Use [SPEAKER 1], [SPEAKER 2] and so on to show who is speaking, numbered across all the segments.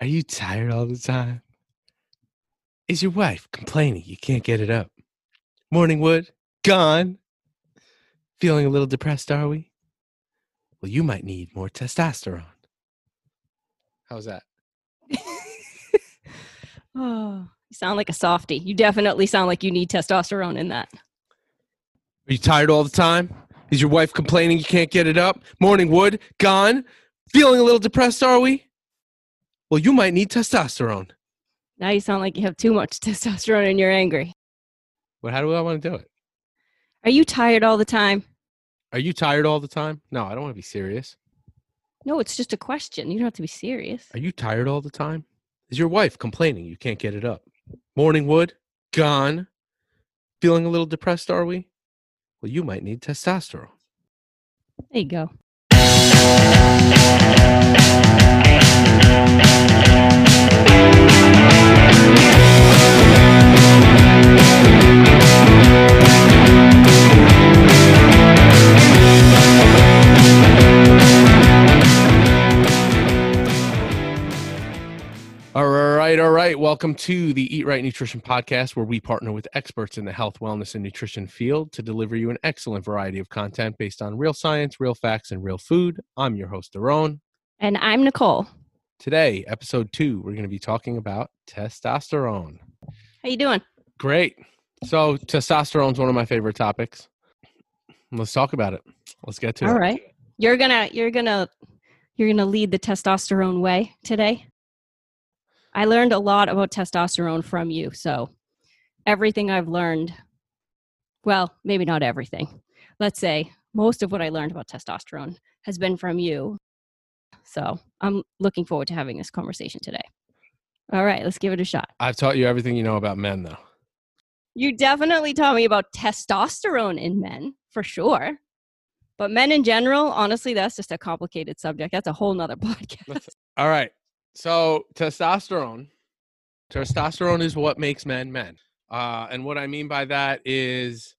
[SPEAKER 1] Are you tired all the time? Is your wife complaining you can't get it up? Morning wood, gone. Feeling a little depressed, are we? Well, you might need more testosterone. How's that?
[SPEAKER 2] Oh, you sound like a softie. You definitely sound like you need testosterone in that.
[SPEAKER 1] Are you tired all the time? Is your wife complaining you can't get it up? Morning wood, gone. Feeling a little depressed, are we? Well, you might need testosterone.
[SPEAKER 2] Now you sound like you have too much testosterone and you're angry.
[SPEAKER 1] But how do I want to do it?
[SPEAKER 2] Are you tired all the time?
[SPEAKER 1] Are you tired all the time? No, I don't want to be serious.
[SPEAKER 2] No, it's just a question. You don't have to be serious.
[SPEAKER 1] Are you tired all the time? Is your wife complaining you can't get it up? Morning wood, gone. Feeling a little depressed, are we? Well, you might need testosterone.
[SPEAKER 2] There you go.
[SPEAKER 1] All right, all right. Welcome to the Eat Right Nutrition Podcast, where we partner with experts in the health, wellness, and nutrition field to deliver you an excellent variety of content based on real science, real facts, and real food. I'm your host, Daron.
[SPEAKER 2] And I'm Nicole.
[SPEAKER 1] Today, episode two, we're going to be talking about testosterone.
[SPEAKER 2] How you doing?
[SPEAKER 1] Great. So, testosterone is one of my favorite topics. Let's talk about it. Let's get to
[SPEAKER 2] All
[SPEAKER 1] it.
[SPEAKER 2] All right. You're gonna you're gonna you're gonna lead the testosterone way today. I learned a lot about testosterone from you, so everything I've learned, well, maybe not everything. Let's say most of what I learned about testosterone has been from you. So I'm looking forward to having this conversation today. All right, let's give it a shot.
[SPEAKER 1] I've taught you everything you know about men, though.
[SPEAKER 2] You definitely taught me about testosterone in men, for sure. But men in general, honestly, that's just a complicated subject. That's a whole nother podcast.
[SPEAKER 1] All right. So testosterone, testosterone is what makes men men. Uh, and what I mean by that is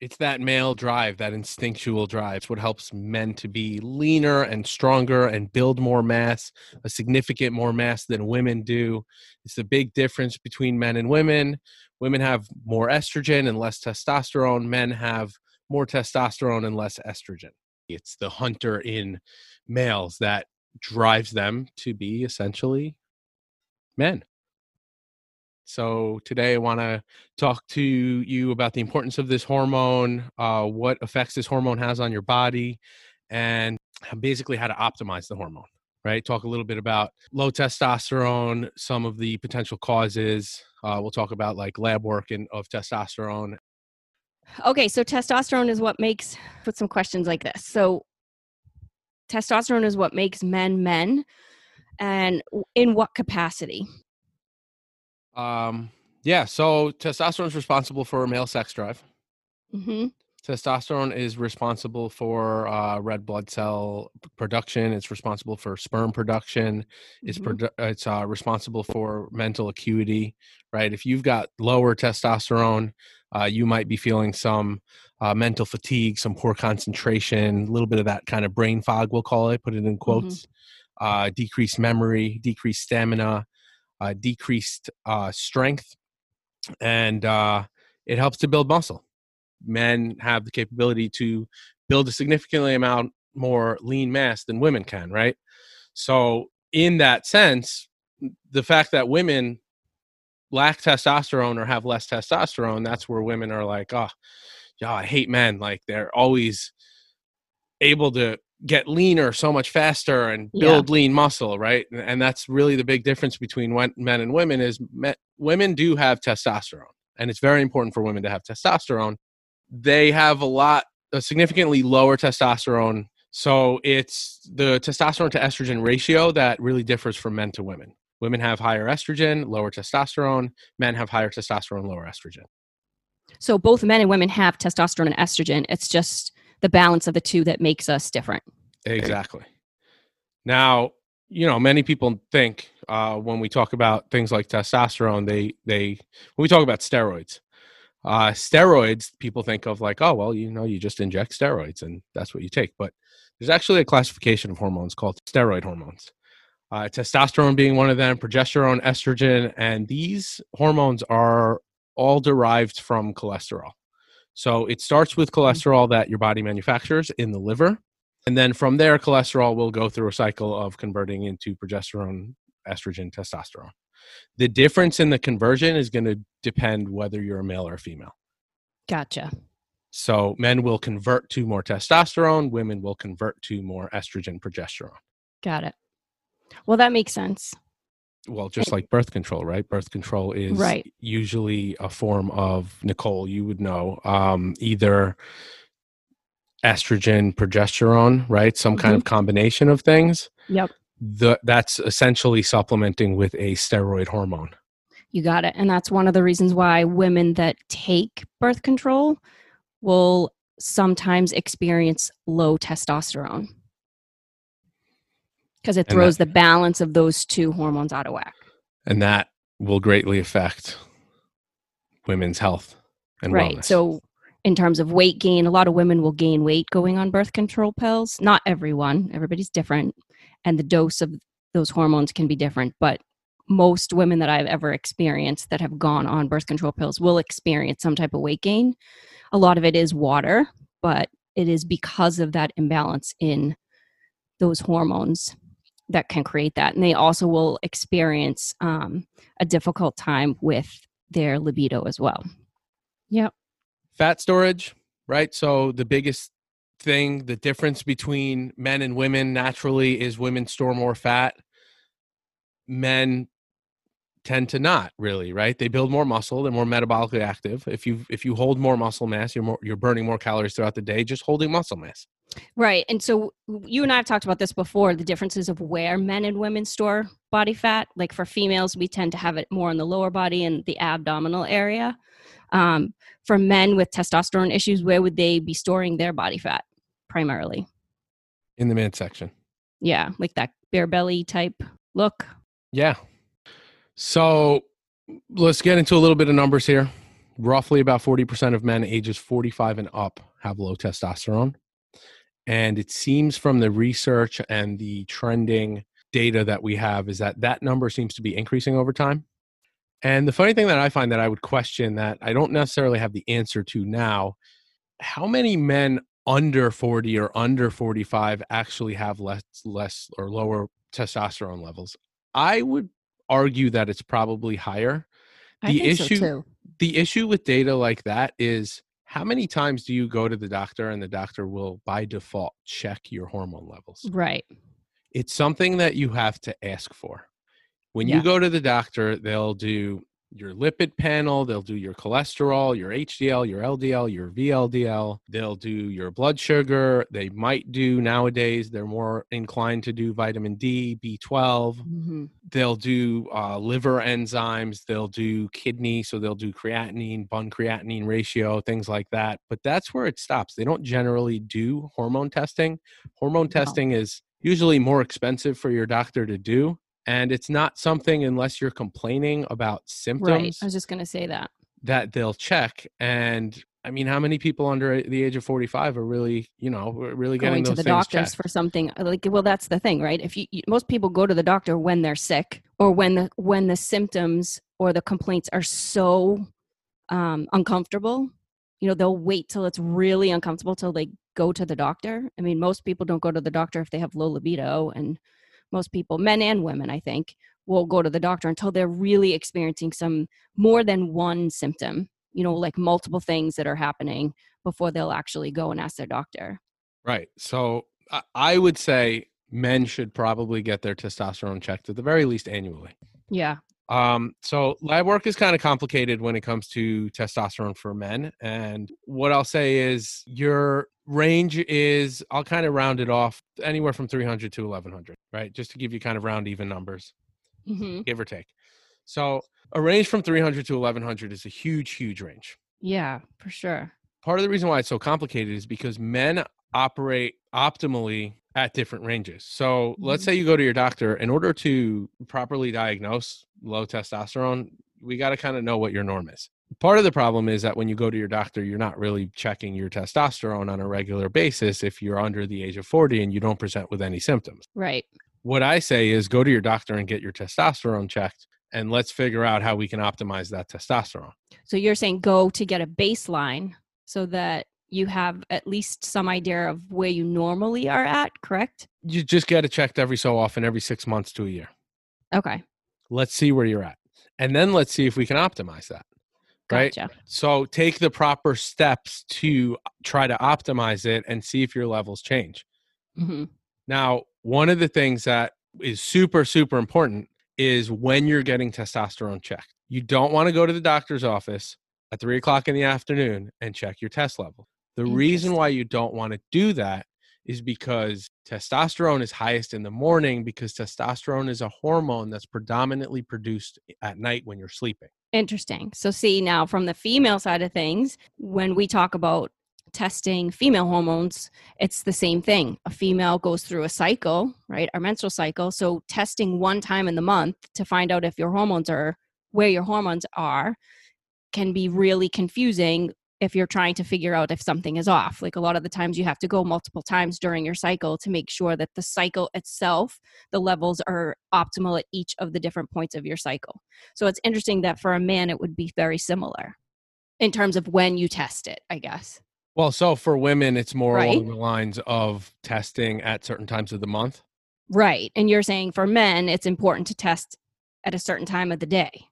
[SPEAKER 1] it's that male drive, that instinctual drive. It's what helps men to be leaner and stronger and build more mass, a significant more mass than women do. It's the big difference between men and women. Women have more estrogen and less testosterone. Men have more testosterone and less estrogen. It's the hunter in males that drives them to be essentially men. So today I want to talk to you about the importance of this hormone, uh, what effects this hormone has on your body, and basically how to optimize the hormone. Right? Talk a little bit about low testosterone, some of the potential causes. Uh, we'll talk about like lab work and of testosterone.
[SPEAKER 2] Okay, so testosterone is what makes, put some questions like this. So, testosterone is what makes men men, and in what capacity?
[SPEAKER 1] Um, yeah. So testosterone is responsible for male sex drive.
[SPEAKER 2] hmm
[SPEAKER 1] Testosterone is responsible for uh, red blood cell production. It's responsible for sperm production. It's
[SPEAKER 2] Mhm.
[SPEAKER 1] produ- it's uh, responsible for mental acuity. Right. If you've got lower testosterone, uh, you might be feeling some uh, mental fatigue, some poor concentration, a little bit of that kind of brain fog. We'll call it. Put it in quotes. Uh, decreased memory, decreased stamina, uh, decreased uh, strength, and uh, it helps to build muscle men have the capability to build a significantly amount more lean mass than women can, right? So, in that sense, the fact that women lack testosterone or have less testosterone, that's where women are like, oh, yeah, I hate men. Like they're always able to get leaner so much faster and
[SPEAKER 2] Yeah.
[SPEAKER 1] build lean muscle, right? And- And that's really the big difference between men and women is me- women do have testosterone, and it's very important for women to have testosterone. They have a lot, a significantly lower testosterone. So it's the testosterone to estrogen ratio that really differs from men to women. Women have higher estrogen, lower testosterone. Men have higher testosterone, lower estrogen.
[SPEAKER 2] So, both men and women have testosterone and estrogen. It's just the balance of the two that makes us different.
[SPEAKER 1] Exactly. Now, you know, many people think uh, when we talk about things like testosterone, they they when we talk about steroids, uh, steroids, people think of like, oh well, you know, you just inject steroids and that's what you take. But there's actually a classification of hormones called steroid hormones. uh, testosterone being one of them, progesterone, estrogen, and these hormones are all derived from cholesterol. So it starts with mm-hmm. cholesterol that your body manufactures in the liver. And then from there, cholesterol will go through a cycle of converting into progesterone, estrogen, testosterone. The difference in the conversion is going to depend whether you're a male or a female.
[SPEAKER 2] Gotcha.
[SPEAKER 1] So men will convert to more testosterone, women will convert to more estrogen, progesterone.
[SPEAKER 2] Got it. Well, that makes sense.
[SPEAKER 1] Well, just like birth control, right? Birth control is
[SPEAKER 2] Right.
[SPEAKER 1] usually a form of Nicole, you would know, um, either estrogen, progesterone, right? Some kind of combination of things.
[SPEAKER 2] Yep.
[SPEAKER 1] The, that's essentially supplementing with a steroid hormone.
[SPEAKER 2] You got it. And that's one of the reasons why women that take birth control will sometimes experience low testosterone because it throws the balance of those two hormones out of whack.
[SPEAKER 1] And that will greatly affect women's health and
[SPEAKER 2] right.
[SPEAKER 1] wellness.
[SPEAKER 2] So, in terms of weight gain, a lot of women will gain weight going on birth control pills. Not everyone, everybody's different. And the dose of those hormones can be different. But most women that I've ever experienced that have gone on birth control pills will experience some type of weight gain. A lot of it is water, but it is because of that imbalance in those hormones that can create that. And they also will experience um, a difficult time with their libido as well. Yep.
[SPEAKER 1] fat storage, right? So the biggest thing, the difference between men and women naturally is women store more fat. Men tend to not really, right? They build more muscle, they're more metabolically active. If you if you hold more muscle mass, you're more you're burning more calories throughout the day just holding muscle mass.
[SPEAKER 2] Right. And so you and I have talked about this before the differences of where men and women store body fat. Like for females, we tend to have it more in the lower body and the abdominal area. Um, for men with testosterone issues, where would they be storing their body fat primarily?
[SPEAKER 1] In the midsection.
[SPEAKER 2] Yeah, like that bare belly type look.
[SPEAKER 1] Yeah. So let's get into a little bit of numbers here. Roughly about 40% of men ages 45 and up have low testosterone. And it seems from the research and the trending data that we have is that that number seems to be increasing over time. And the funny thing that I find that I would question that I don't necessarily have the answer to now how many men under 40 or under 45 actually have less less or lower testosterone levels? I would argue that it's probably higher.
[SPEAKER 2] I
[SPEAKER 1] The
[SPEAKER 2] think
[SPEAKER 1] issue-
[SPEAKER 2] so too.
[SPEAKER 1] The issue with data like that is how many times do you go to the doctor and the doctor will by default check your hormone levels?
[SPEAKER 2] Right.
[SPEAKER 1] It's something that you have to ask for. When
[SPEAKER 2] Yeah.
[SPEAKER 1] you go to the doctor, they'll do your lipid panel, they'll do your cholesterol, your HDL, your LDL, your VLDL, they'll do your blood sugar. They might do nowadays, they're more inclined to do vitamin D, B12
[SPEAKER 2] Mhm.
[SPEAKER 1] they'll do uh, liver enzymes they'll do kidney so they'll do creatinine bun creatinine ratio things like that but that's where it stops they don't generally do hormone testing hormone testing is usually more expensive for your doctor to do and it's not something unless you're complaining about symptoms Right.
[SPEAKER 2] I was just going to say that.
[SPEAKER 1] that they'll check and i mean how many people under the age of 45 are really you know really getting
[SPEAKER 2] going to the doctors
[SPEAKER 1] checked
[SPEAKER 2] for something uh, like well that's the thing right if you, you most people go to the doctor when they're sick or when the when the symptoms or the complaints are so um, uncomfortable you know they'll wait till it's really uncomfortable till they go to the doctor i mean most people don't go to the doctor if they have low libido and most people men and women i think will go to the doctor until they're really experiencing some more than one symptom you know like multiple things that are happening before they'll actually go and ask their doctor
[SPEAKER 1] Right. So I- I would say men should probably get their testosterone checked at the very least annually.
[SPEAKER 2] yeah
[SPEAKER 1] Um, so lab work is kind of complicated when it comes to testosterone for men. And what I'll say is your range is I'll kind of round it off anywhere from 300 to 1100, right? Just to give you kind of round even numbers,
[SPEAKER 2] hmm
[SPEAKER 1] give or take. So a range from 300 to 1100 is a huge, huge range.
[SPEAKER 2] Yeah, for sure.
[SPEAKER 1] part of the reason why it's so complicated is because men operate optimally at different ranges. So let's
[SPEAKER 2] Mhm.
[SPEAKER 1] say you go to your doctor, in order to properly diagnose low testosterone, we got to kind of know what your norm is. Part of the problem is that when you go to your doctor, you're not really checking your testosterone on a regular basis if you're under the age of 40 and you don't present with any symptoms.
[SPEAKER 2] Right.
[SPEAKER 1] what I say is go to your doctor and get your testosterone checked and let's figure out how we can optimize that testosterone.
[SPEAKER 2] So you're saying go to get a baseline so that you have at least some idea of where you normally are at, correct?
[SPEAKER 1] You just get it checked every so often, every six months to a year.
[SPEAKER 2] Okay.
[SPEAKER 1] Let's see where you're at. And then let's see if we can optimize that. Right.
[SPEAKER 2] Gotcha.
[SPEAKER 1] So take the proper steps to try to optimize it and see if your levels change.
[SPEAKER 2] hmm
[SPEAKER 1] Now, one of the things that is super, super important is when you're getting testosterone checked. You don't want to go to the doctor's office at three o'clock in the afternoon and check your test level. The reason why you don't want to do that is because testosterone is highest in the morning because testosterone is a hormone that's predominantly produced at night when you're sleeping.
[SPEAKER 2] Interesting. So, see, now from the female side of things, when we talk about testing female hormones, it's the same thing. A female goes through a cycle, right? Our menstrual cycle. So, testing one time in the month to find out if your hormones are where your hormones are can be really confusing if you're trying to figure out if something is off. Like a lot of the times, you have to go multiple times during your cycle to make sure that the cycle itself, the levels are optimal at each of the different points of your cycle. So it's interesting that for a man, it would be very similar in terms of when you test it, I guess.
[SPEAKER 1] Well, so for women, it's more
[SPEAKER 2] Right.
[SPEAKER 1] along the lines of testing at certain times of the month.
[SPEAKER 2] Right. And you're saying for men, it's important to test at a certain time of the day.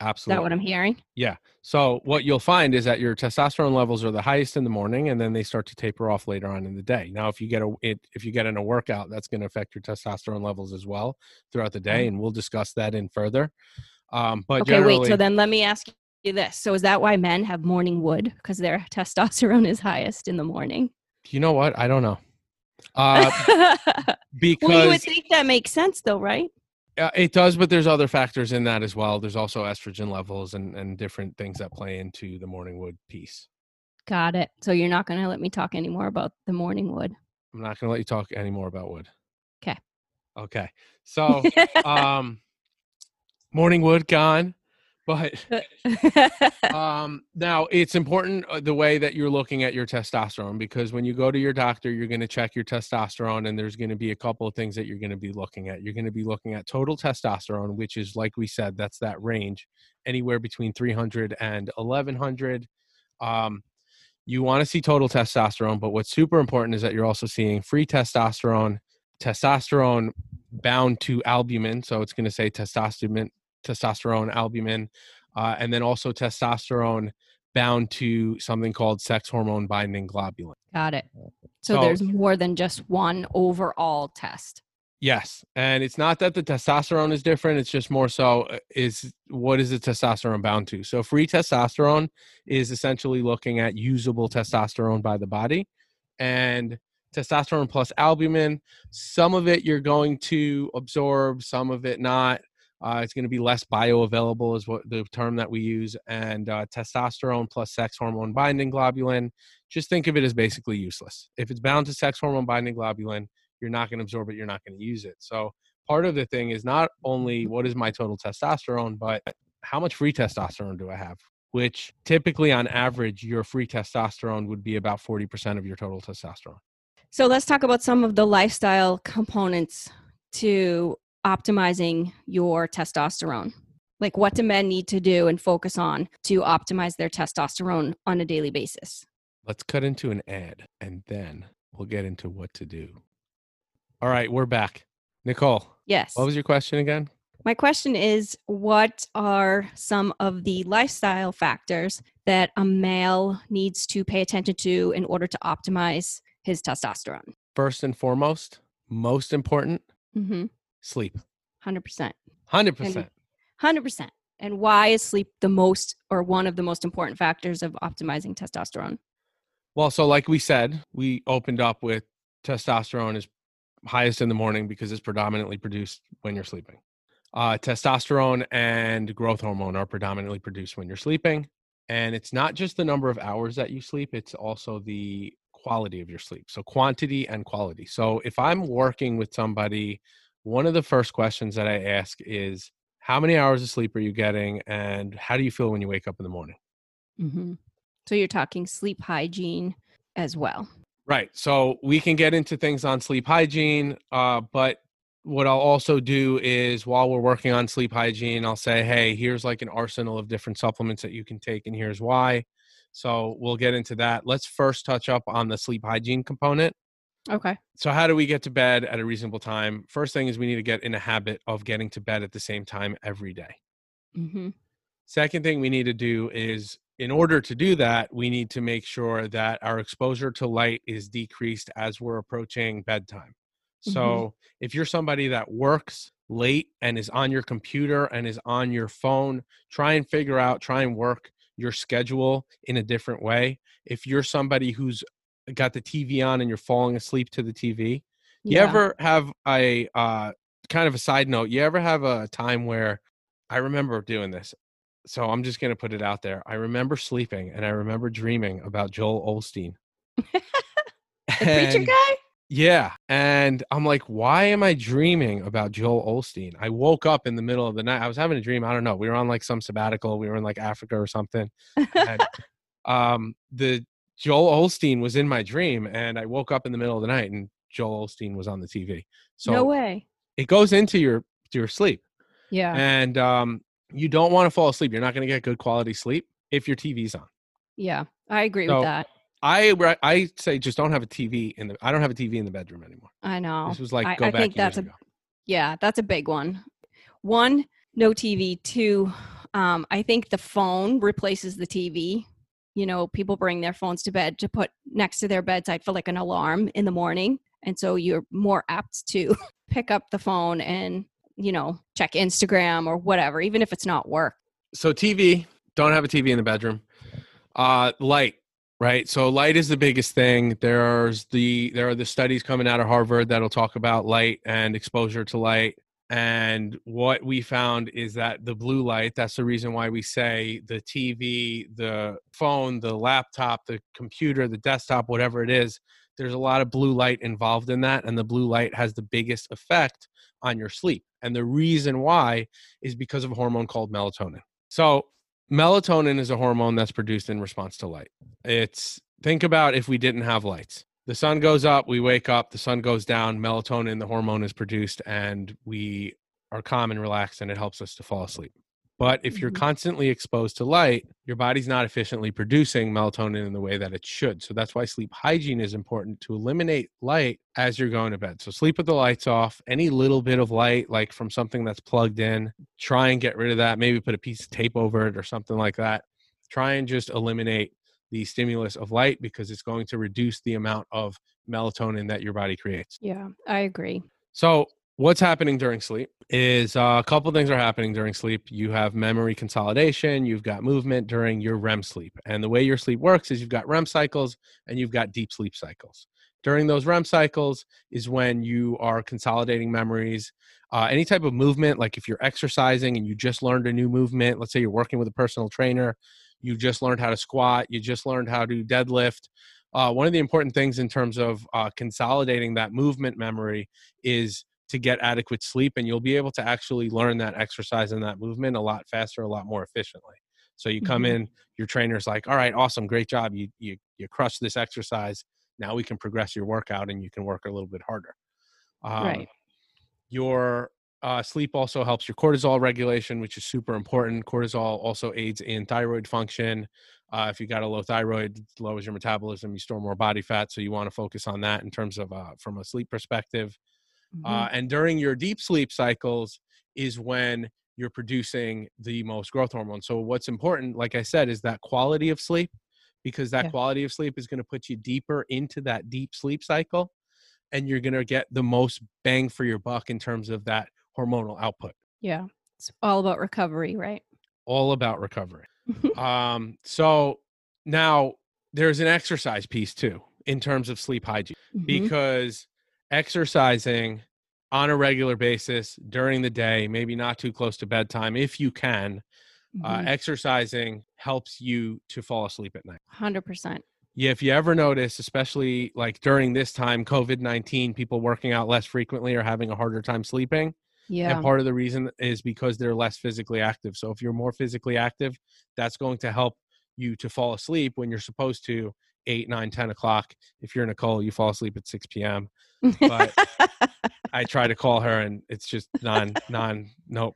[SPEAKER 2] Is
[SPEAKER 1] Absolutely.
[SPEAKER 2] that what I'm hearing?
[SPEAKER 1] Yeah. So what you'll find is that your testosterone levels are the highest in the morning, and then they start to taper off later on in the day. Now, if you get a it, if you get in a workout, that's going to affect your testosterone levels as well throughout the day, and we'll discuss that in further. Um, but
[SPEAKER 2] okay, wait. So then let me ask you this. So is that why men have morning wood? Because their testosterone is highest in the morning?
[SPEAKER 1] you know what? I don't know. Uh, because
[SPEAKER 2] well, you would think that makes sense, though, right?
[SPEAKER 1] Uh, it does, but there's other factors in that as well. There's also estrogen levels and, and different things that play into the morning wood piece.
[SPEAKER 2] Got it. So you're not going to let me talk anymore about the morning wood.
[SPEAKER 1] I'm not going to let you talk anymore about wood.
[SPEAKER 2] Okay.
[SPEAKER 1] Okay. So, um, morning wood gone, but um, now it's important uh, the way that you're looking at your testosterone because when you go to your doctor, you're going to check your testosterone, and there's going to be a couple of things that you're going to be looking at. You're going to be looking at total testosterone, which is like we said, that's that range anywhere between 300 and 1100. Um, you want to see total testosterone, but what's super important is that you're also seeing free testosterone, testosterone bound to albumin. So it's going to say testosterone, testosterone, albumin, uh, and then also testosterone bound to something called sex hormone binding globulin.
[SPEAKER 2] Got it. So,
[SPEAKER 1] So-
[SPEAKER 2] there's more than just one overall test.
[SPEAKER 1] Yes, and it's not that the testosterone is different. It's just more so uh, is what is the testosterone bound to. So free testosterone is essentially looking at usable testosterone by the body, and testosterone plus albumin. Some of it you're going to absorb, some of it not. Uh, it's going to be less bioavailable, is what the term that we use. And uh, testosterone plus sex hormone binding globulin. Just think of it as basically useless. If it's bound to sex hormone binding globulin, you're not going to absorb it you're not going to use it so part of the thing is not only what is my total testosterone but how much free testosterone do i have which typically on average your free testosterone would be about 40% of your total testosterone
[SPEAKER 2] So let's talk about some of the lifestyle components to optimizing your testosterone. Like, what do men need to do and focus on to optimize their testosterone on a daily basis?
[SPEAKER 1] let's cut into an ad and then we'll get into what to do all right we're back nicole
[SPEAKER 2] Yes.
[SPEAKER 1] what was your question again
[SPEAKER 2] My question is what are some of the lifestyle factors that a male needs to pay attention to in order to optimize his testosterone?
[SPEAKER 1] first and foremost most important
[SPEAKER 2] Mm-hmm.
[SPEAKER 1] Sleep
[SPEAKER 2] 100%.
[SPEAKER 1] 100%
[SPEAKER 2] 100%. And why is sleep the most or one of the most important factors of optimizing testosterone?
[SPEAKER 1] Well, so like we said, we opened up with testosterone is highest in the morning because it's predominantly produced when you're sleeping. Uh, testosterone and growth hormone are predominantly produced when you're sleeping. And it's not just the number of hours that you sleep, it's also the quality of your sleep. So, quantity and quality. So, if I'm working with somebody, one of the first questions that I ask is, How many hours of sleep are you getting? And how do you feel when you wake up in the morning?
[SPEAKER 2] Mm-hmm. So you're talking sleep hygiene as well.
[SPEAKER 1] Right. So we can get into things on sleep hygiene, uh, but what I'll also do is while we're working on sleep hygiene, I'll say, hey, here's like an arsenal of different supplements that you can take, and here's why. So we'll get into that. Let's first touch up on the sleep hygiene component.
[SPEAKER 2] Okay.
[SPEAKER 1] So, how do we get to bed at a reasonable time? First thing is we need to get in a habit of getting to bed at the same time every day.
[SPEAKER 2] Mm-hmm.
[SPEAKER 1] Second thing we need to do is, in order to do that, we need to make sure that our exposure to light is decreased as we're approaching bedtime.
[SPEAKER 2] Mhm.
[SPEAKER 1] So, if you're somebody that works late and is on your computer and is on your phone, try and figure out, try and work your schedule in a different way. If you're somebody who's got the TV on and you're falling asleep to the TV, you
[SPEAKER 2] Yeah.
[SPEAKER 1] ever have a uh, kind of a side note? You ever have a time where I remember doing this? So I'm just going to put it out there. I remember sleeping and I remember dreaming about Joel Osteen.
[SPEAKER 2] the preacher guy?
[SPEAKER 1] yeah. And I'm like, why am I dreaming about Joel Osteen? I woke up in the middle of the night. I was having a dream. I don't know. We were on like some sabbatical. We were in like Africa or something. And um, the Joel Osteen was in my dream. And I woke up in the middle of the night and Joel Osteen was on the TV. So
[SPEAKER 2] no way.
[SPEAKER 1] it goes into your your sleep.
[SPEAKER 2] Yeah.
[SPEAKER 1] And um, you don't want to fall asleep. You're not going to get good quality sleep if your TV's on.
[SPEAKER 2] yeah. I agree
[SPEAKER 1] So-
[SPEAKER 2] with that.
[SPEAKER 1] I I say just don't have a TV in the. I don't have a TV in the bedroom anymore.
[SPEAKER 2] I know.
[SPEAKER 1] This was like
[SPEAKER 2] I-
[SPEAKER 1] go
[SPEAKER 2] I
[SPEAKER 1] back
[SPEAKER 2] think that's a-
[SPEAKER 1] ago.
[SPEAKER 2] Yeah, that's a big one. One, no TV. Two, um, I think the phone replaces the TV. You know, people bring their phones to bed to put next to their bedside for like an alarm in the morning. And so you're more apt to pick up the phone and, you know, check Instagram or whatever, even if it's not work.
[SPEAKER 1] so TV, don't have a TV in the bedroom. Uh, light, right? So light is the biggest thing. There's the there are the studies coming out of Harvard that'll talk about light and exposure to light. And what we found is that the blue light, that's the reason why we say the TV, the phone, the laptop, the computer, the desktop, whatever it is, there's a lot of blue light involved in that. And the blue light has the biggest effect on your sleep. And the reason why is because of a hormone called melatonin. So, melatonin is a hormone that's produced in response to light. It's think about if we didn't have lights. The sun goes up, we wake up, the sun goes down, melatonin, the hormone is produced, and we are calm and relaxed, and it helps us to fall asleep. But if you're
[SPEAKER 2] Mhm.
[SPEAKER 1] constantly exposed to light, your body's not efficiently producing melatonin in the way that it should. So that's why sleep hygiene is important to eliminate light as you're going to bed. So sleep with the lights off. Any little bit of light, like from something that's plugged in, try and get rid of that. Maybe put a piece of tape over it or something like that. Try and just eliminate the stimulus of light because it's going to reduce the amount of melatonin that your body creates.
[SPEAKER 2] Yeah, I agree.
[SPEAKER 1] So, what's happening during sleep is uh, a couple things are happening during sleep. You have memory consolidation, you've got movement during your REM sleep. And the way your sleep works is you've got REM cycles and you've got deep sleep cycles. During those REM cycles is when you are consolidating memories. Uh, any type of movement, like if you're exercising and you just learned a new movement, let's say you're working with a personal trainer, you just learned how to squat, you just learned how to deadlift. Uh, one of the important things in terms of uh, consolidating that movement memory is to get adequate sleep and you'll be able to actually learn that exercise and that movement a lot faster a lot more efficiently so you come
[SPEAKER 2] Mhm.
[SPEAKER 1] in your trainer's like all right awesome great job you you you crushed this exercise now we can progress your workout and you can work a little bit harder um,
[SPEAKER 2] Right.
[SPEAKER 1] your uh, sleep also helps your cortisol regulation which is super important cortisol also aids in thyroid function uh, if you got a low thyroid it lowers your metabolism you store more body fat so you want to focus on that in terms of uh, from a sleep perspective uh,
[SPEAKER 2] Mhm.
[SPEAKER 1] and during your deep sleep cycles is when you're producing the most growth hormone. So what's important, like I said, is that quality of sleep, because that
[SPEAKER 2] Yeah.
[SPEAKER 1] quality of sleep is going to put you deeper into that deep sleep cycle, and you're going to get the most bang for your buck in terms of that hormonal output.
[SPEAKER 2] yeah. It's all about recovery, right?
[SPEAKER 1] All about recovery. um, so now there's an exercise piece too in terms of sleep hygiene.
[SPEAKER 2] Mhm.
[SPEAKER 1] because exercising on a regular basis during the day, maybe not too close to bedtime, if you can, uh,
[SPEAKER 2] Mhm.
[SPEAKER 1] exercising helps you to fall asleep at night.
[SPEAKER 2] 100%.
[SPEAKER 1] Yeah, if you ever notice, especially like during this time, COVID 19, people working out less frequently are having a harder time sleeping.
[SPEAKER 2] Yeah.
[SPEAKER 1] And part of the reason is because they're less physically active. So if you're more physically active, that's going to help you to fall asleep when you're supposed to 8, 9, 10 o'clock. If you're Nicole, you fall asleep at 6 p.m. But I try to call her and it's just non, non, nope.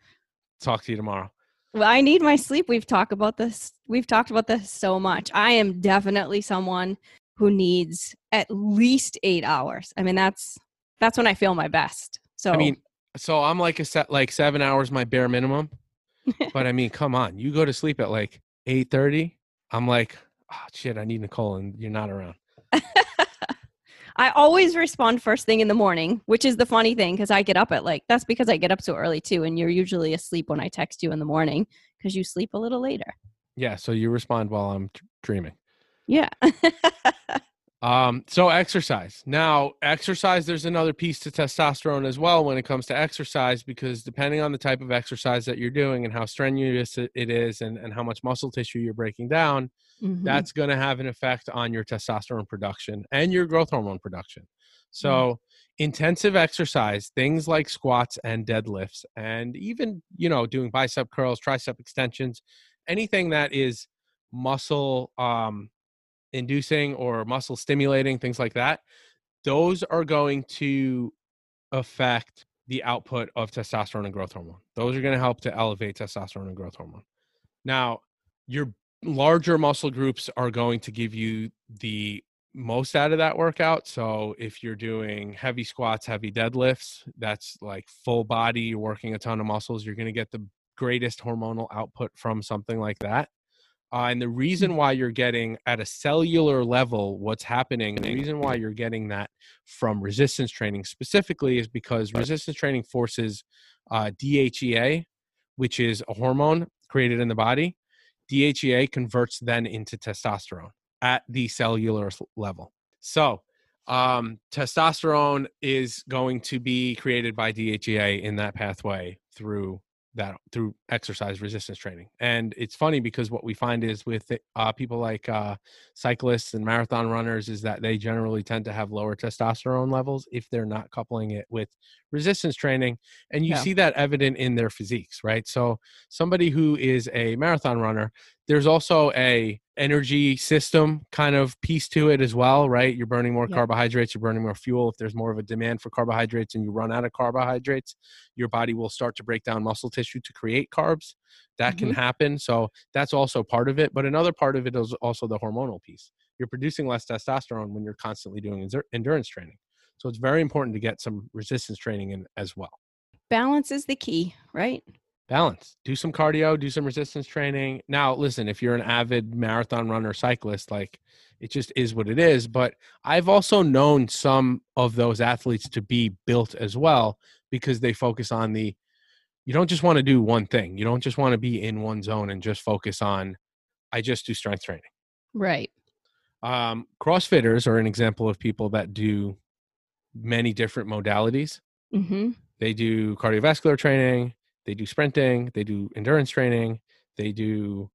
[SPEAKER 1] Talk to you tomorrow.
[SPEAKER 2] Well, I need my sleep. We've talked about this. We've talked about this so much. I am definitely someone who needs at least eight hours. I mean, that's that's when I feel my best. So
[SPEAKER 1] I mean, so I'm like a set like seven hours my bare minimum. but I mean, come on, you go to sleep at like eight thirty. I'm like, oh shit, I need Nicole, and you're not around.
[SPEAKER 2] I always respond first thing in the morning, which is the funny thing because I get up at like that's because I get up so early too, and you're usually asleep when I text you in the morning because you sleep a little later.
[SPEAKER 1] Yeah, so you respond while I'm dreaming.
[SPEAKER 2] Yeah.
[SPEAKER 1] Um, so exercise. Now, exercise, there's another piece to testosterone as well when it comes to exercise, because depending on the type of exercise that you're doing and how strenuous it is and, and how much muscle tissue you're breaking down, mm-hmm. that's going to have an effect on your testosterone production and your growth hormone production. So mm-hmm. intensive exercise, things like squats and deadlifts, and even, you know, doing bicep curls, tricep extensions, anything that is muscle, um, inducing or muscle stimulating, things like that, those are going to affect the output of testosterone and growth hormone. Those are going to help to elevate testosterone and growth hormone. Now, your larger muscle groups are going to give you the most out of that workout. So if you're doing heavy squats, heavy deadlifts, that's like full body, you're working a ton of muscles, you're going to get the greatest hormonal output from something like that. Uh, and the reason mm. why you're getting at a cellular level what's happening, and the reason why you're getting that from resistance training specifically is because resistance training forces uh, DHEA, which is a hormone created in the body. DHEA converts then into testosterone at the cellular level. So, um, testosterone is going to be created by DHEA in that pathway through that through exercise resistance training. And it's funny because what we find is with uh, people like uh, cyclists and marathon runners is that they generally tend to have lower testosterone levels if they're not coupling it with resistance training. And you yeah. see that evident in their physiques, right? So somebody who is a marathon runner, there's also a energy system kind of piece to it as well, right? You're burning more yeah. carbohydrates, you're burning more fuel. If there's more of a demand for carbohydrates and you run out of carbohydrates, your body will start to break down muscle tissue to create carbs. That mm-hmm. can happen. So that's also part of it. But another part of it is also the hormonal piece. You're producing less testosterone when you're constantly doing endurance training. So it's very important to get some resistance training in as well.
[SPEAKER 2] Balance is the key, right?
[SPEAKER 1] Balance do some cardio do some resistance training. Now listen if you're an avid marathon runner cyclist like it just is what it is but i've also known some of those athletes to be built as well because they focus on the you don't just want to do one thing you don't just want to be in one zone and just focus on i just do strength training.
[SPEAKER 2] Right.
[SPEAKER 1] Um crossfitters are an example of people that do many different modalities. Mm-hmm. they do cardiovascular training they do sprinting, they do endurance training, they do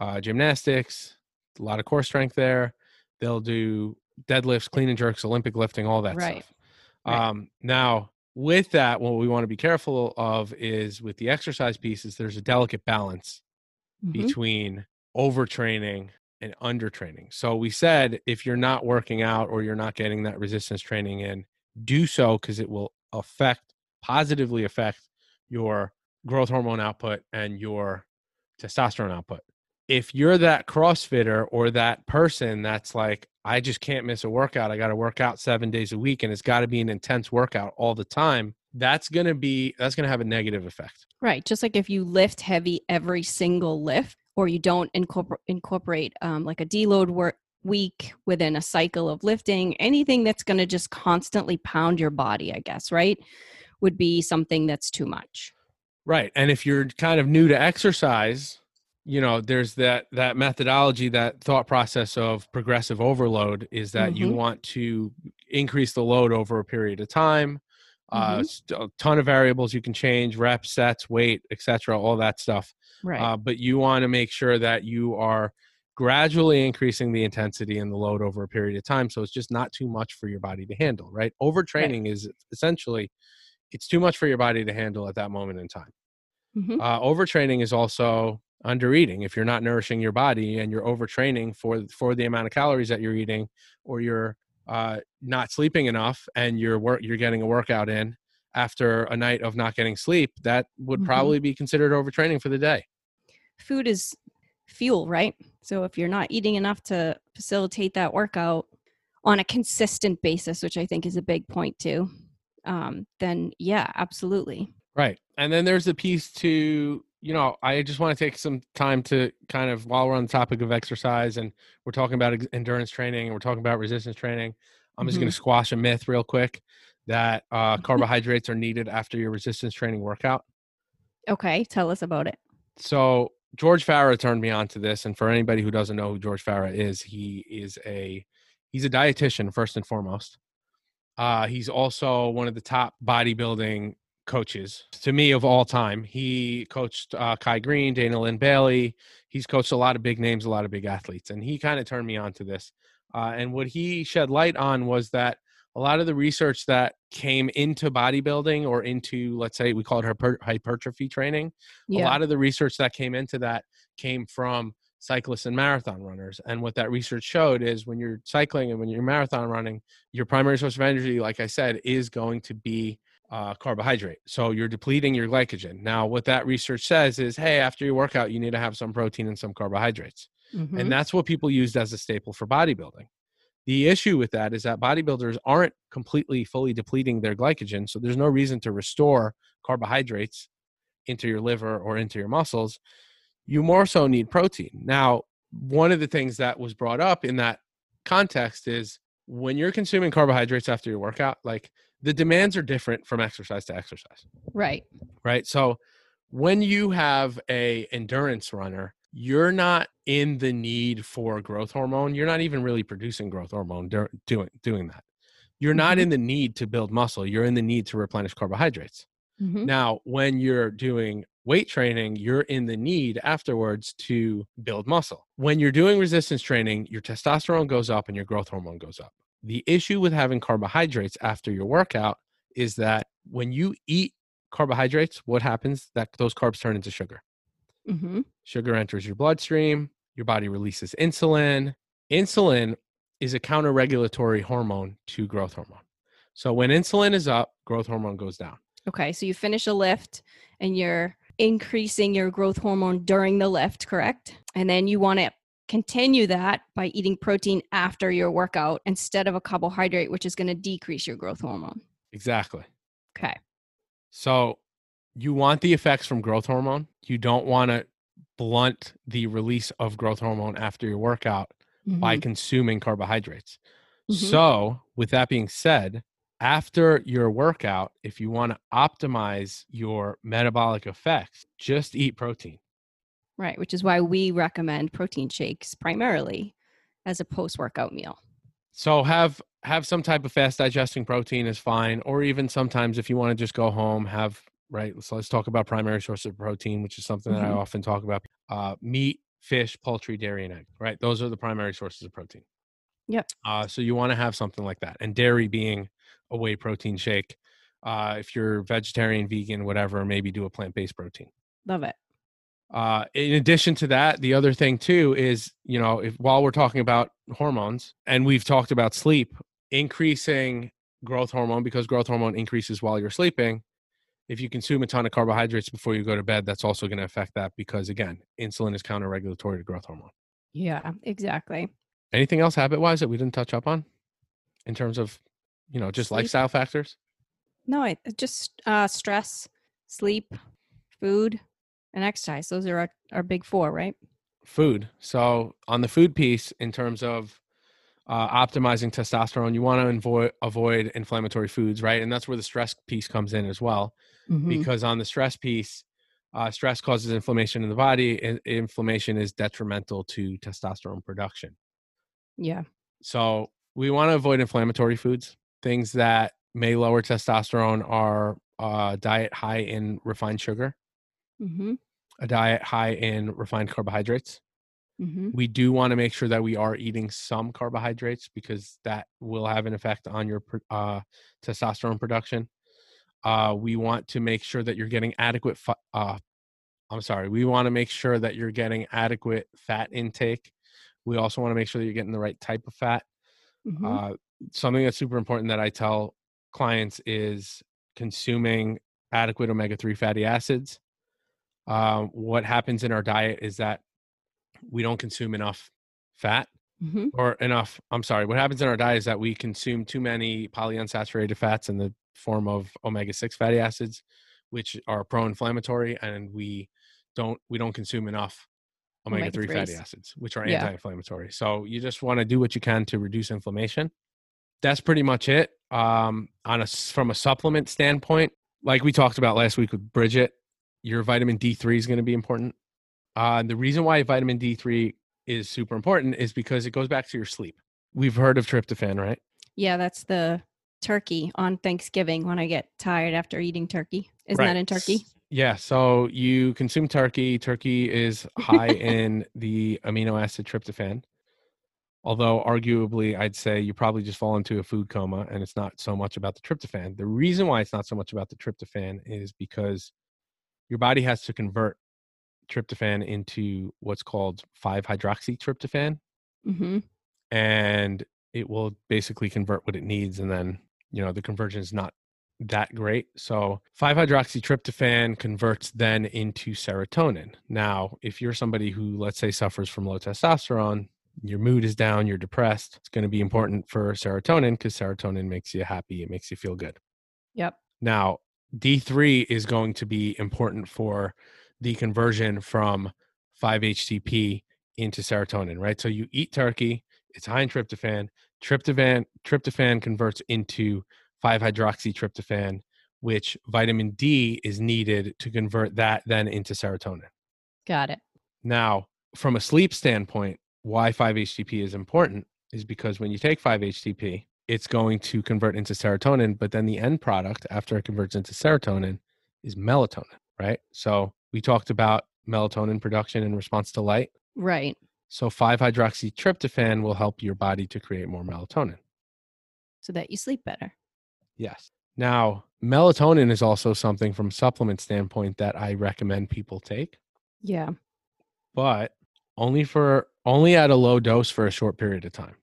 [SPEAKER 1] uh, gymnastics, a lot of core strength there. They'll do deadlifts, clean and jerks, Olympic lifting, all that right. stuff. Right. Um, now, with that, what we want to be careful of is with the exercise pieces, there's a delicate balance mm-hmm. between overtraining and undertraining. So we said if you're not working out or you're not getting that resistance training in, do so because it will affect positively affect your growth hormone output and your testosterone output. If you're that CrossFitter or that person that's like, I just can't miss a workout, I got to work out seven days a week and it's got to be an intense workout all the time, that's going to be, that's going to have a negative effect.
[SPEAKER 2] Right. Just like if you lift heavy every single lift or you don't incorporate, incorporate um, like a deload work week within a cycle of lifting, anything that's going to just constantly pound your body, I guess, right? Would be something that's too much.
[SPEAKER 1] Right. And if you're kind of new to exercise, you know, there's that that methodology, that thought process of progressive overload is that mm-hmm. you want to increase the load over a period of time. Uh, mm-hmm. Uh, a ton of variables you can change, reps, sets, weight, etc., all that stuff.
[SPEAKER 2] Right.
[SPEAKER 1] Uh, but you want to make sure that you are gradually increasing the intensity and the load over a period of time, so it's just not too much for your body to handle. Right. Overtraining right. is essentially it's too much for your body to handle at that moment in time. Mm-hmm. Uh, overtraining is also under eating if you're not nourishing your body and you're overtraining for for the amount of calories that you're eating or you're uh, not sleeping enough and you're work you're getting a workout in after a night of not getting sleep that would
[SPEAKER 2] Mhm.
[SPEAKER 1] probably be considered overtraining for the day
[SPEAKER 2] Food is fuel, right? So if you're not eating enough to facilitate that workout on a consistent basis, which I think is a big point too, um, then yeah, absolutely.
[SPEAKER 1] Right. And then there's a piece to, you know, I just want to take some time to kind of, while we're on the topic of exercise and we're talking about endurance training and we're talking about resistance training, I'm just going to squash a myth real quick that uh, carbohydrates are needed after your resistance training workout.
[SPEAKER 2] Okay, tell us about it.
[SPEAKER 1] So George Farah turned me on to this. And for anybody who doesn't know who George Farah is, he is a, he's a dietitian first and foremost. Uh, he's also one of the top bodybuilding coaches to me of all time. He coached uh, Kai Greene, Dana Lynn Bailey. He's coached a lot of big names, a lot of big athletes, and he kind of turned me on to this. Uh, and what he shed light on was that a lot of the research that came into bodybuilding or into, let's say, we call it hypertrophy training. A lot of the research that came into that came from cyclists and marathon runners. And what that research showed is when you're cycling and when you're marathon running, your primary source of energy, like I said, is going to be uh, carbohydrate. So you're depleting your glycogen. Now, what that research says is, hey, after your workout, you need to have some protein and some carbohydrates.
[SPEAKER 2] Mhm.
[SPEAKER 1] And that's what people used as a staple for bodybuilding. The issue with that is that bodybuilders aren't completely fully depleting their glycogen. So there's no reason to restore carbohydrates into your liver or into your muscles. You more so need protein. Now, one of the things that was brought up in that context is when you're consuming carbohydrates after your workout, like the demands are different from exercise to exercise
[SPEAKER 2] right.
[SPEAKER 1] right so when you have a endurance runner you're not in the need for growth hormone you're not even really producing growth hormone dur- doing doing that you're not
[SPEAKER 2] Mhm.
[SPEAKER 1] in the need to build muscle you're in the need to replenish carbohydrates
[SPEAKER 2] Mhm.
[SPEAKER 1] now when you're doing weight training you're in the need afterwards to build muscle. When you're doing resistance training your testosterone goes up and your growth hormone goes up. The issue with having carbohydrates after your workout is that when you eat carbohydrates what happens? That those carbs turn into sugar.
[SPEAKER 2] Mhm.
[SPEAKER 1] sugar enters your bloodstream your body releases insulin. Insulin is a counter-regulatory hormone to growth hormone. So when insulin is up growth hormone goes down.
[SPEAKER 2] Okay, so you finish a lift and you're increasing your growth hormone during the lift, correct? And then you want to continue that by eating protein after your workout instead of a carbohydrate, which is going to decrease your growth hormone.
[SPEAKER 1] exactly
[SPEAKER 2] Okay.
[SPEAKER 1] So you want the effects from growth hormone. You don't want to blunt the release of growth hormone after your workout by
[SPEAKER 2] Mhm.
[SPEAKER 1] consuming carbohydrates.
[SPEAKER 2] Mhm.
[SPEAKER 1] So, with that being said, after your workout, if you want to optimize your metabolic effects, just eat protein.
[SPEAKER 2] Right, which is why we recommend protein shakes primarily as a post workout meal.
[SPEAKER 1] So have have some type of fast digesting protein is fine, or even sometimes if you want to just go home, have right. So let's talk about primary source of protein, which is something that I
[SPEAKER 2] Mhm.
[SPEAKER 1] often talk about. Uh, meat, fish, poultry, dairy, and egg. Right, those are the primary sources of protein.
[SPEAKER 2] Yep.
[SPEAKER 1] Uh, so you want to have something like that, and dairy being a whey protein shake. Uh, if you're vegetarian, vegan, whatever, maybe do a plant based protein.
[SPEAKER 2] Love it.
[SPEAKER 1] Uh, in addition to that, the other thing too is, you know, if while we're talking about hormones and we've talked about sleep, increasing growth hormone because growth hormone increases while you're sleeping. If you consume a ton of carbohydrates before you go to bed, that's also going to affect that because again, insulin is counter regulatory to growth hormone.
[SPEAKER 2] Yeah, exactly.
[SPEAKER 1] Anything else habit wise that we didn't touch up on in terms of, you know, just
[SPEAKER 2] Sleep.
[SPEAKER 1] lifestyle factors?
[SPEAKER 2] No, I just uh, stress, sleep, food, and exercise. Those are our, our big four, right?
[SPEAKER 1] food. So on the food piece, in terms of uh, optimizing testosterone, you want to avoid avoid inflammatory foods, right? And that's where the stress piece comes in as well,
[SPEAKER 2] Mhm.
[SPEAKER 1] because on the stress piece, uh, stress causes inflammation in the body. And inflammation is detrimental to testosterone production.
[SPEAKER 2] Yeah.
[SPEAKER 1] So we want to avoid inflammatory foods. Things that may lower testosterone are uh, diet high in refined sugar,
[SPEAKER 2] Mm-hmm.
[SPEAKER 1] a diet high in refined carbohydrates.
[SPEAKER 2] Mm-hmm.
[SPEAKER 1] we do want to make sure that we are eating some carbohydrates because that will have an effect on your uh, testosterone production. Uh, we want to make sure that you're getting adequate fi- uh, I'm sorry. We want to make sure that you're getting adequate fat intake. We also want to make sure that you're getting the right type of fat.
[SPEAKER 2] Mhm.
[SPEAKER 1] Something that's super important that I tell clients is consuming adequate omega 3 fatty acids. Um, what happens in our diet is that we don't consume enough fat
[SPEAKER 2] Mhm.
[SPEAKER 1] or enough. I'm sorry. What happens in our diet is that we consume too many polyunsaturated fats in the form of omega 6 fatty acids, which are pro inflammatory, and we don't we don't consume enough omega 3 fatty
[SPEAKER 2] Omega-3s.
[SPEAKER 1] acids, which are
[SPEAKER 2] Yeah.
[SPEAKER 1] anti inflammatory. So you just want to do what you can to reduce inflammation that's pretty much it. Um, on a from a supplement standpoint, like we talked about last week with Bridget, your vitamin D three is going to be important. Uh, the reason why vitamin D three is super important is because it goes back to your sleep. We've heard of tryptophan, right?
[SPEAKER 2] Yeah, that's the turkey on Thanksgiving when I get tired after eating turkey. Isn't that in turkey?
[SPEAKER 1] Yeah. So you consume turkey. Turkey is high in the amino acid tryptophan. Although, arguably, I'd say you probably just fall into a food coma and it's not so much about the tryptophan. The reason why it's not so much about the tryptophan is because your body has to convert tryptophan into what's called 5 hydroxytryptophan
[SPEAKER 2] Mm-hmm.
[SPEAKER 1] and it will basically convert what it needs and then you know the conversion is not that great so 5-hydroxytryptophan converts then into serotonin now if you're somebody who let's say suffers from low testosterone your mood is down you're depressed it's going to be important for serotonin because serotonin makes you happy it makes you feel good
[SPEAKER 2] Yep.
[SPEAKER 1] now, D3 is going to be important for the conversion from 5-HTP into serotonin, right? So you eat turkey, it's high in tryptophan. Tryptophan tryptophan converts into 5-hydroxytryptophan, which vitamin D is needed to convert that then into serotonin.
[SPEAKER 2] Got it.
[SPEAKER 1] Now, from a sleep standpoint, why 5-HTP is important is because when you take 5-HTP, it's going to convert into serotonin, but then the end product after it converts into serotonin is melatonin, right? So we talked about melatonin production in response to light.
[SPEAKER 2] Right.
[SPEAKER 1] So 5-hydroxytryptophan will help your body to create more melatonin.
[SPEAKER 2] So that you sleep better.
[SPEAKER 1] Yes. Now, melatonin is also something from supplement standpoint that I recommend people take,
[SPEAKER 2] Yeah.
[SPEAKER 1] but only for only at a low dose for a short period of time.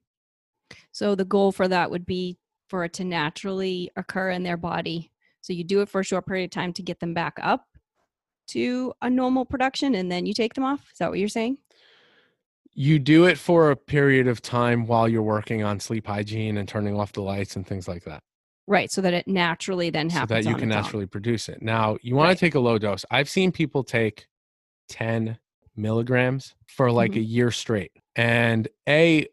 [SPEAKER 2] So the goal for that would be for it to naturally occur in their body. So you do it for a short period of time to get them back up to a normal production and then you take them off. Is that what you're saying?
[SPEAKER 1] You do it for a period of time while you're working on sleep hygiene and turning off the lights and things like that.
[SPEAKER 2] Right. So that it naturally then
[SPEAKER 1] So
[SPEAKER 2] happens.
[SPEAKER 1] that you can
[SPEAKER 2] its own.
[SPEAKER 1] naturally produce it. Now, you want
[SPEAKER 2] Right.
[SPEAKER 1] to take a low dose. I've seen people take 10 milligrams for like a
[SPEAKER 2] Mm-hmm.
[SPEAKER 1] year straight. And A,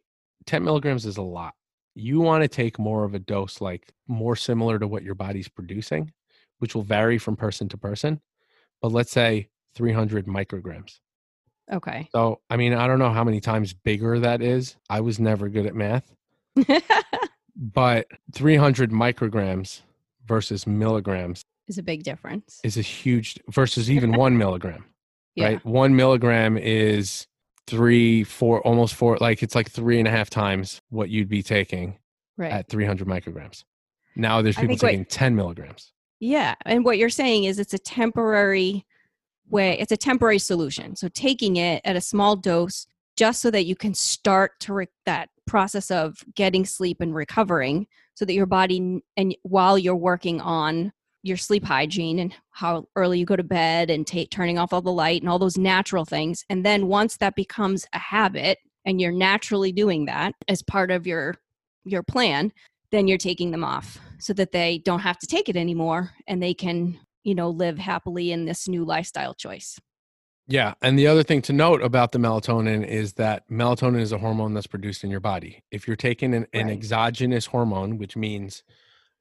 [SPEAKER 1] 10 milligrams is a lot. You want to take more of a dose, like more similar to what your body's producing, which will vary from person to person. But let's say 300 micrograms.
[SPEAKER 2] Okay.
[SPEAKER 1] So, I mean, I don't know how many times bigger that is. I was never good at math, but 300 micrograms versus milligrams
[SPEAKER 2] is a big difference.
[SPEAKER 1] is a huge versus even one milligram,
[SPEAKER 2] yeah.
[SPEAKER 1] right? One milligram is three, four, almost four, like it's like three and a half times what you'd be taking
[SPEAKER 2] Right.
[SPEAKER 1] at 300 micrograms. Now there's people
[SPEAKER 2] think what-
[SPEAKER 1] taking 10 milligrams.
[SPEAKER 2] Yeah. And what you're saying is it's a temporary way, it's a temporary solution. So taking it at a small dose just so that you can start to re- that process of getting sleep and recovering so that your body and while you're working on your sleep hygiene and how early you go to bed and take turning off all the light and all those natural things and then once that becomes a habit and you're naturally doing that as part of your your plan then you're taking them off so that they don't have to take it anymore and they can you know live happily in this new lifestyle choice
[SPEAKER 1] Yeah. And the other thing to note about the melatonin is that melatonin is a hormone that's produced in your body. If you're taking an, an exogenous hormone, which means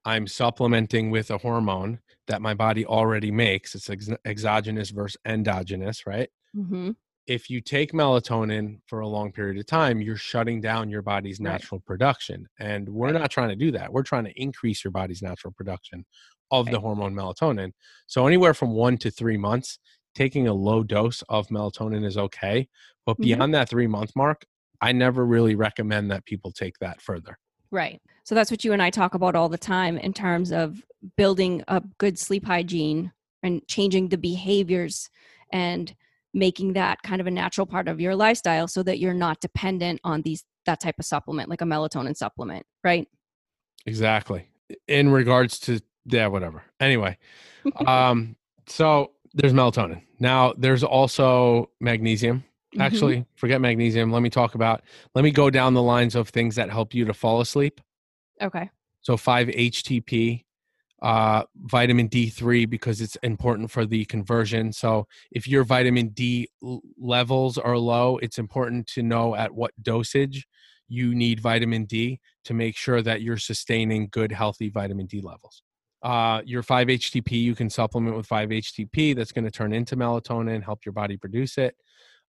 [SPEAKER 1] I'm supplementing with a hormone that my body already makes, it's ex- exogenous versus endogenous, right?
[SPEAKER 2] mm-hmm.
[SPEAKER 1] If you take melatonin for a long period of time, you're shutting down your body's
[SPEAKER 2] Right.
[SPEAKER 1] natural production. And we're
[SPEAKER 2] Right.
[SPEAKER 1] not trying to do that. We're trying to increase your body's natural production of the hormone melatonin. So, anywhere from one to three months, taking a low dose of melatonin is okay. But
[SPEAKER 2] Mhm.
[SPEAKER 1] beyond that three month mark, I never really recommend that people take that further.
[SPEAKER 2] Right. So that's what you and I talk about all the time in terms of building a good sleep hygiene and changing the behaviors and making that kind of a natural part of your lifestyle so that you're not dependent on these that type of supplement like a melatonin supplement right
[SPEAKER 1] Exactly. In regards to yeah, whatever. Anyway, um, so there's melatonin. Now there's also magnesium.
[SPEAKER 2] Mhm.
[SPEAKER 1] Actually, forget magnesium. Let me talk about. Let me go down the lines of things that help you to fall asleep.
[SPEAKER 2] Okay
[SPEAKER 1] So 5-HTP, uh, vitamin D3 because it's important for the conversion. So if your vitamin D levels are low, it's important to know at what dosage you need vitamin D to make sure that you're sustaining good, healthy vitamin D levels. Uh, your 5-HTP, you can supplement with 5-HTP. That's going to turn into melatonin, help your body produce it.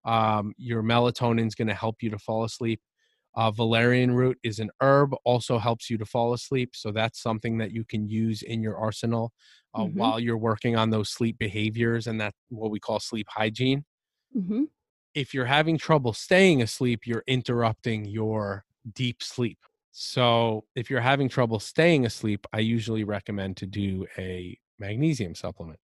[SPEAKER 1] Um, your melatonin is going to help you to fall asleep. Uh, valerian root is an herb, also helps you to fall asleep. So that's something that you can use in your arsenal uh,
[SPEAKER 2] Mhm.
[SPEAKER 1] while you're working on those sleep behaviors and that what we call sleep hygiene.
[SPEAKER 2] hmm
[SPEAKER 1] If you're having trouble staying asleep, you're interrupting your deep sleep. So if you're having trouble staying asleep, I usually recommend to do a magnesium supplement.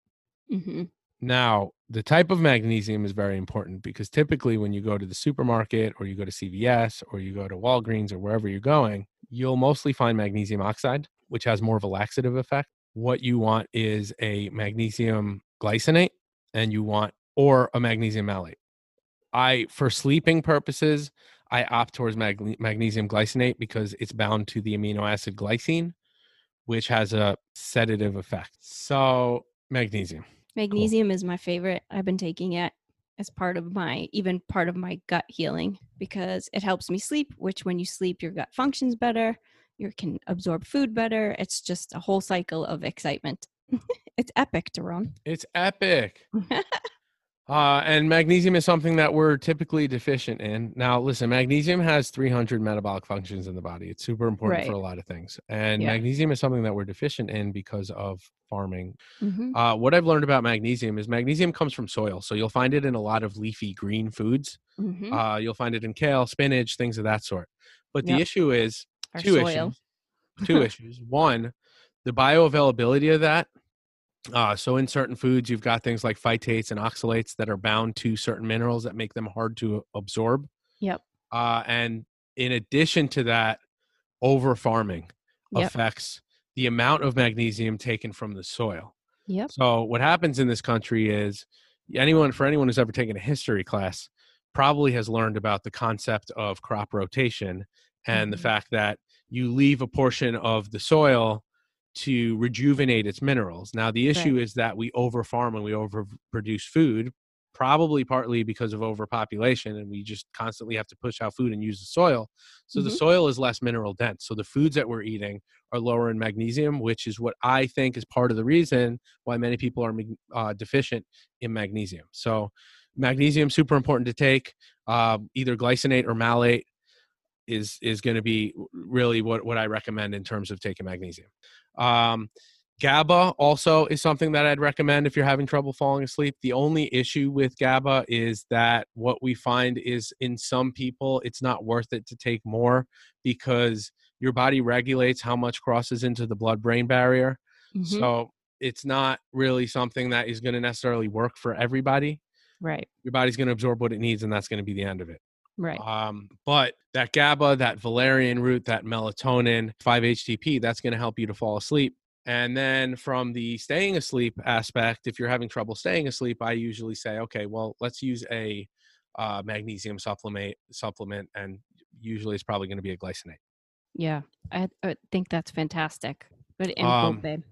[SPEAKER 2] hmm
[SPEAKER 1] Now, the type of magnesium is very important because typically when you go to the supermarket or you go to CVS or you go to Walgreens or wherever you're going, you'll mostly find magnesium oxide, which has more of a laxative effect. What you want is a magnesium glycinate and you want or a magnesium malate. I for sleeping purposes, I opt towards magne- magnesium glycinate because it's bound to the amino acid glycine, which has a sedative effect. So, magnesium.
[SPEAKER 2] Magnesium is my favorite. I've been taking it as part of my even part of my gut healing because it helps me sleep, which when you sleep your gut functions better, you can absorb food better. It's just a whole cycle of excitement. it's epic, Daron.
[SPEAKER 1] It's epic. Uh, and magnesium is something that we're typically deficient in. Now, listen, magnesium has 300 metabolic functions in the body. It's super important for a lot of things. And
[SPEAKER 2] Yeah.
[SPEAKER 1] magnesium is something that we're deficient in because of farming.
[SPEAKER 2] hmm
[SPEAKER 1] Uh, what I've learned about magnesium is magnesium comes from soil. So you'll find it in a lot of leafy green foods.
[SPEAKER 2] hmm
[SPEAKER 1] Uh, you'll find it in kale, spinach, things of that sort. But the
[SPEAKER 2] Yep.
[SPEAKER 1] issue is
[SPEAKER 2] Our
[SPEAKER 1] two
[SPEAKER 2] soil.
[SPEAKER 1] issues. Two issues. One, the bioavailability of that. Uh, so in certain foods, you've got things like phytates and oxalates that are bound to certain minerals that make them hard to absorb.
[SPEAKER 2] Yep.
[SPEAKER 1] Uh, and in addition to that, over farming
[SPEAKER 2] Yep.
[SPEAKER 1] affects the amount of magnesium taken from the soil.
[SPEAKER 2] Yep.
[SPEAKER 1] So what happens in this country is anyone for anyone who's ever taken a history class probably has learned about the concept of crop rotation and the
[SPEAKER 2] Mhm.
[SPEAKER 1] fact that you leave a portion of the soil to rejuvenate its minerals. Now the issue is that we overfarm and we overproduce food probably partly because of overpopulation and we just constantly have to push out food and use the soil. So the
[SPEAKER 2] Mhm.
[SPEAKER 1] soil is less mineral dense. So the foods that we're eating are lower in magnesium, which is what I think is part of the reason why many people are uh, deficient in magnesium. So, magnesium super important to take. Uh, either glycinate or malate is is going to be really what what I recommend in terms of taking magnesium. Um, GABA also is something that I'd recommend if you're having trouble falling asleep. The only issue with GABA is that what we find is in some people, it's not worth it to take more because your body regulates how much crosses into the blood brain barrier.
[SPEAKER 2] Mhm.
[SPEAKER 1] So it's not really something that is going to necessarily work for everybody.
[SPEAKER 2] right.
[SPEAKER 1] Your body's going to absorb what it needs, and that's going to be the end of it.
[SPEAKER 2] Right.
[SPEAKER 1] Um, but that GABA, that valerian root, that melatonin, 5-HTP, that's going to help you to fall asleep. And then from the staying asleep aspect, if you're having trouble staying asleep, I usually say, okay, well, let's use a uh, magnesium supplement. Supplement, and usually it's probably going to be a glycinate.
[SPEAKER 2] Yeah. I, I think that's fantastic. Good info,
[SPEAKER 1] Um,
[SPEAKER 2] babe.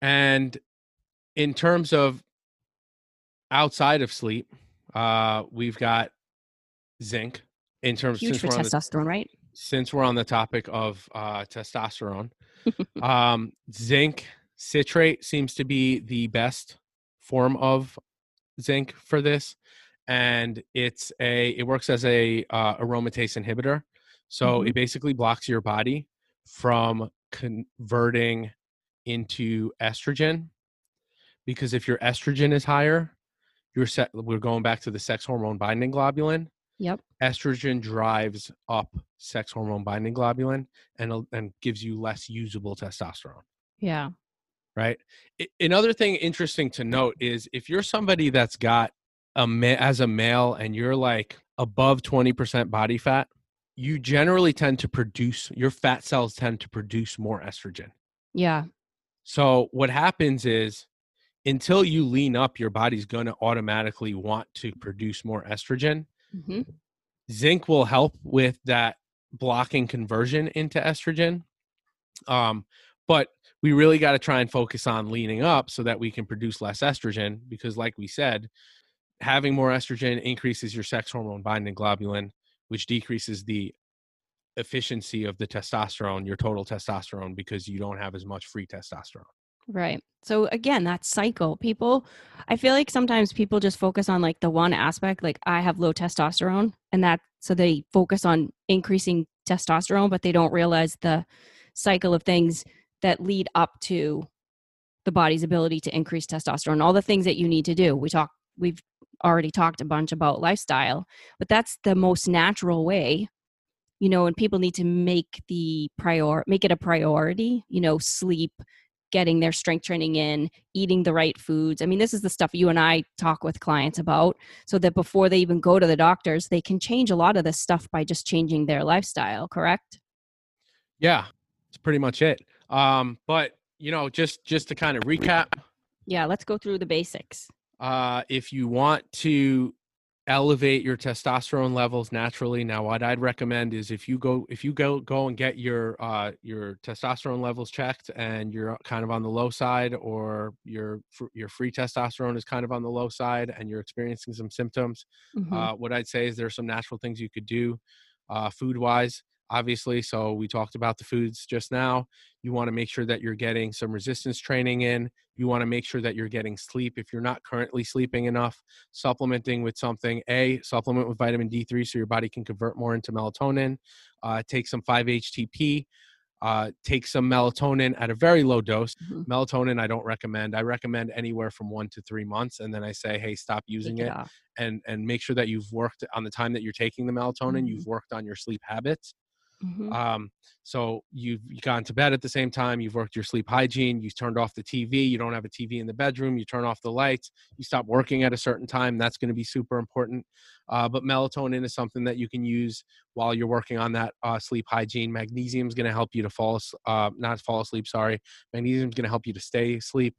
[SPEAKER 1] And in terms of outside of sleep, uh, we've got zinc. In terms
[SPEAKER 2] Huge
[SPEAKER 1] since
[SPEAKER 2] for
[SPEAKER 1] we're on the
[SPEAKER 2] testosterone, right?
[SPEAKER 1] since we're on the topic of uh, testosterone, um, zinc citrate seems to be the best form of zinc for this, and it's a it works as a uh, aromatase inhibitor. So it basically blocks your body from converting into estrogen, because if your estrogen is higher, your set we're going back to the sex hormone binding globulin
[SPEAKER 2] Yep.
[SPEAKER 1] estrogen drives up sex hormone binding globulin and and gives you less usable testosterone.
[SPEAKER 2] Yeah.
[SPEAKER 1] right? Another thing interesting to note is if you're somebody that's got a ma- as a male and you're like above 20% body fat, you generally tend to produce your fat cells tend to produce more estrogen.
[SPEAKER 2] Yeah.
[SPEAKER 1] So what happens is until you lean up, your body's going to automatically want to produce more estrogen.
[SPEAKER 2] Hmm
[SPEAKER 1] Zinc will help with that blocking conversion into estrogen. Um, but we really got to try and focus on leaning up so that we can produce less estrogen because, like we said, having more estrogen increases your sex hormone binding globulin, which decreases the efficiency of the testosterone, your total testosterone, because you don't have as much free testosterone.
[SPEAKER 2] Right. So again, that cycle. People, I feel like sometimes people just focus on like the one aspect, like I have low testosterone, and that so they focus on increasing testosterone, but they don't realize the cycle of things that lead up to the body's ability to increase testosterone. All the things that you need to do. We talk. We've already talked a bunch about lifestyle, but that's the most natural way. You know, and people need to make the prior make it a priority. You know, sleep getting their strength training in, eating the right foods. I mean, this is the stuff you and I talk with clients about so that before they even go to the doctors, they can change a lot of this stuff by just changing their lifestyle, correct?
[SPEAKER 1] Yeah, that's pretty much it. Um, but you know, just just to kind of recap,
[SPEAKER 2] Yeah, let's go through the basics.
[SPEAKER 1] uh, if you want to elevate your testosterone levels naturally now what i'd recommend is if you go if you go go and get your uh your testosterone levels checked and you're kind of on the low side or your your free testosterone is kind of on the low side and you're experiencing some symptoms
[SPEAKER 2] Mhm.
[SPEAKER 1] uh, what I'd say is there's some natural things you could do uh, food wise, obviously. So we talked about the foods just now. You want to make sure that you're getting some resistance training in. You want to make sure that you're getting sleep. If you're not currently sleeping enough, supplementing with something. A, supplement with vitamin D3 so your body can convert more into melatonin. Uh, take some 5-HTP. Uh, take some melatonin at a very low dose.
[SPEAKER 2] Mhm.
[SPEAKER 1] Melatonin, I don't recommend. I recommend anywhere from one to three months, and then I say, hey, stop using it
[SPEAKER 2] off.
[SPEAKER 1] and and make sure that you've worked on the time that you're taking the melatonin
[SPEAKER 2] Mhm.
[SPEAKER 1] you've worked on your sleep habits
[SPEAKER 2] Mhm.
[SPEAKER 1] um so you've gone to bed at the same time you've worked your sleep hygiene you've turned off the tv you don't have a tv in the bedroom you turn off the lights you stop working at a certain time that's going to be super important. Uh, but melatonin is something that you can use while you're working on that uh, sleep hygiene. Magnesium is going to help you to fall uh, not fall asleep sorry magnesium is going to help you to stay asleep.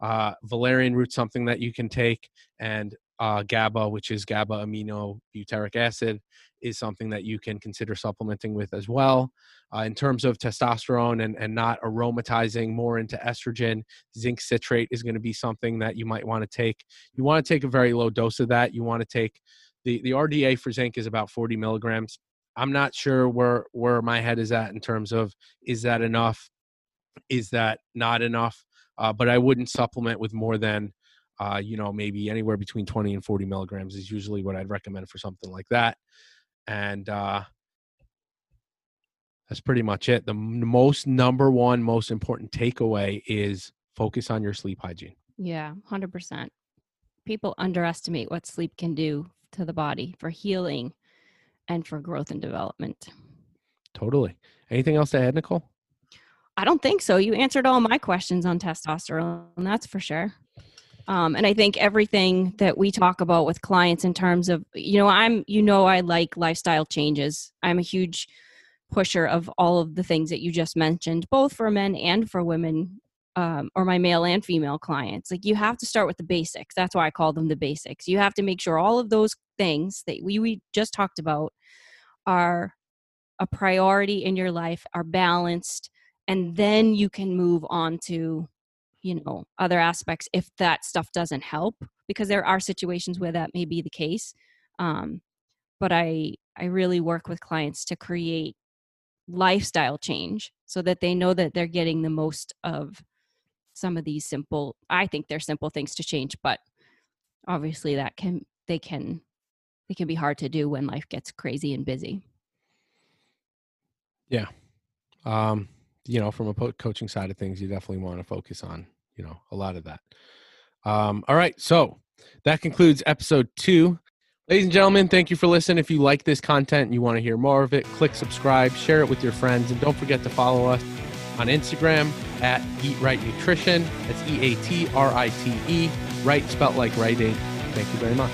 [SPEAKER 1] Uh, valerian root something that you can take and uh, GABA, which is gamma amino butyric acid, is something that you can consider supplementing with as well. Uh, in terms of testosterone and, and not aromatizing more into estrogen, zinc citrate is going to be something that you might want to take. You want to take a very low dose of that. You want to take the, the RDA for zinc is about 40 milligrams. I'm not sure where, where my head is at in terms of is that enough? Is that not enough? Uh, but I wouldn't supplement with more than uh, you know, maybe anywhere between 20 and 40 milligrams is usually what I'd recommend for something like that. And uh, that's pretty much it. The m- most number one, most important takeaway is focus on your sleep hygiene.
[SPEAKER 2] Yeah, 100%. People underestimate what sleep can do to the body for healing and for growth and development.
[SPEAKER 1] Totally. Anything else to add, Nicole?
[SPEAKER 2] I don't think so. You answered all my questions on testosterone, that's for sure. Um, and I think everything that we talk about with clients in terms of, you know, I'm, you know, I like lifestyle changes. I'm a huge pusher of all of the things that you just mentioned, both for men and for women, um, or my male and female clients. Like you have to start with the basics. That's why I call them the basics. You have to make sure all of those things that we, we just talked about are a priority in your life, are balanced, and then you can move on to you know other aspects if that stuff doesn't help because there are situations where that may be the case um, but i i really work with clients to create lifestyle change so that they know that they're getting the most of some of these simple i think they're simple things to change but obviously that can they can they can be hard to do when life gets crazy and busy Yeah.
[SPEAKER 1] Um, you know, from a po- coaching side of things, you definitely want to focus on, you know, a lot of that. Um, all right. So that concludes episode two. Ladies and gentlemen, thank you for listening. If you like this content and you want to hear more of it, click subscribe, share it with your friends, and don't forget to follow us on Instagram at Eat Right Nutrition. That's E A T R I T E, right spelt like Aid. Thank you very much.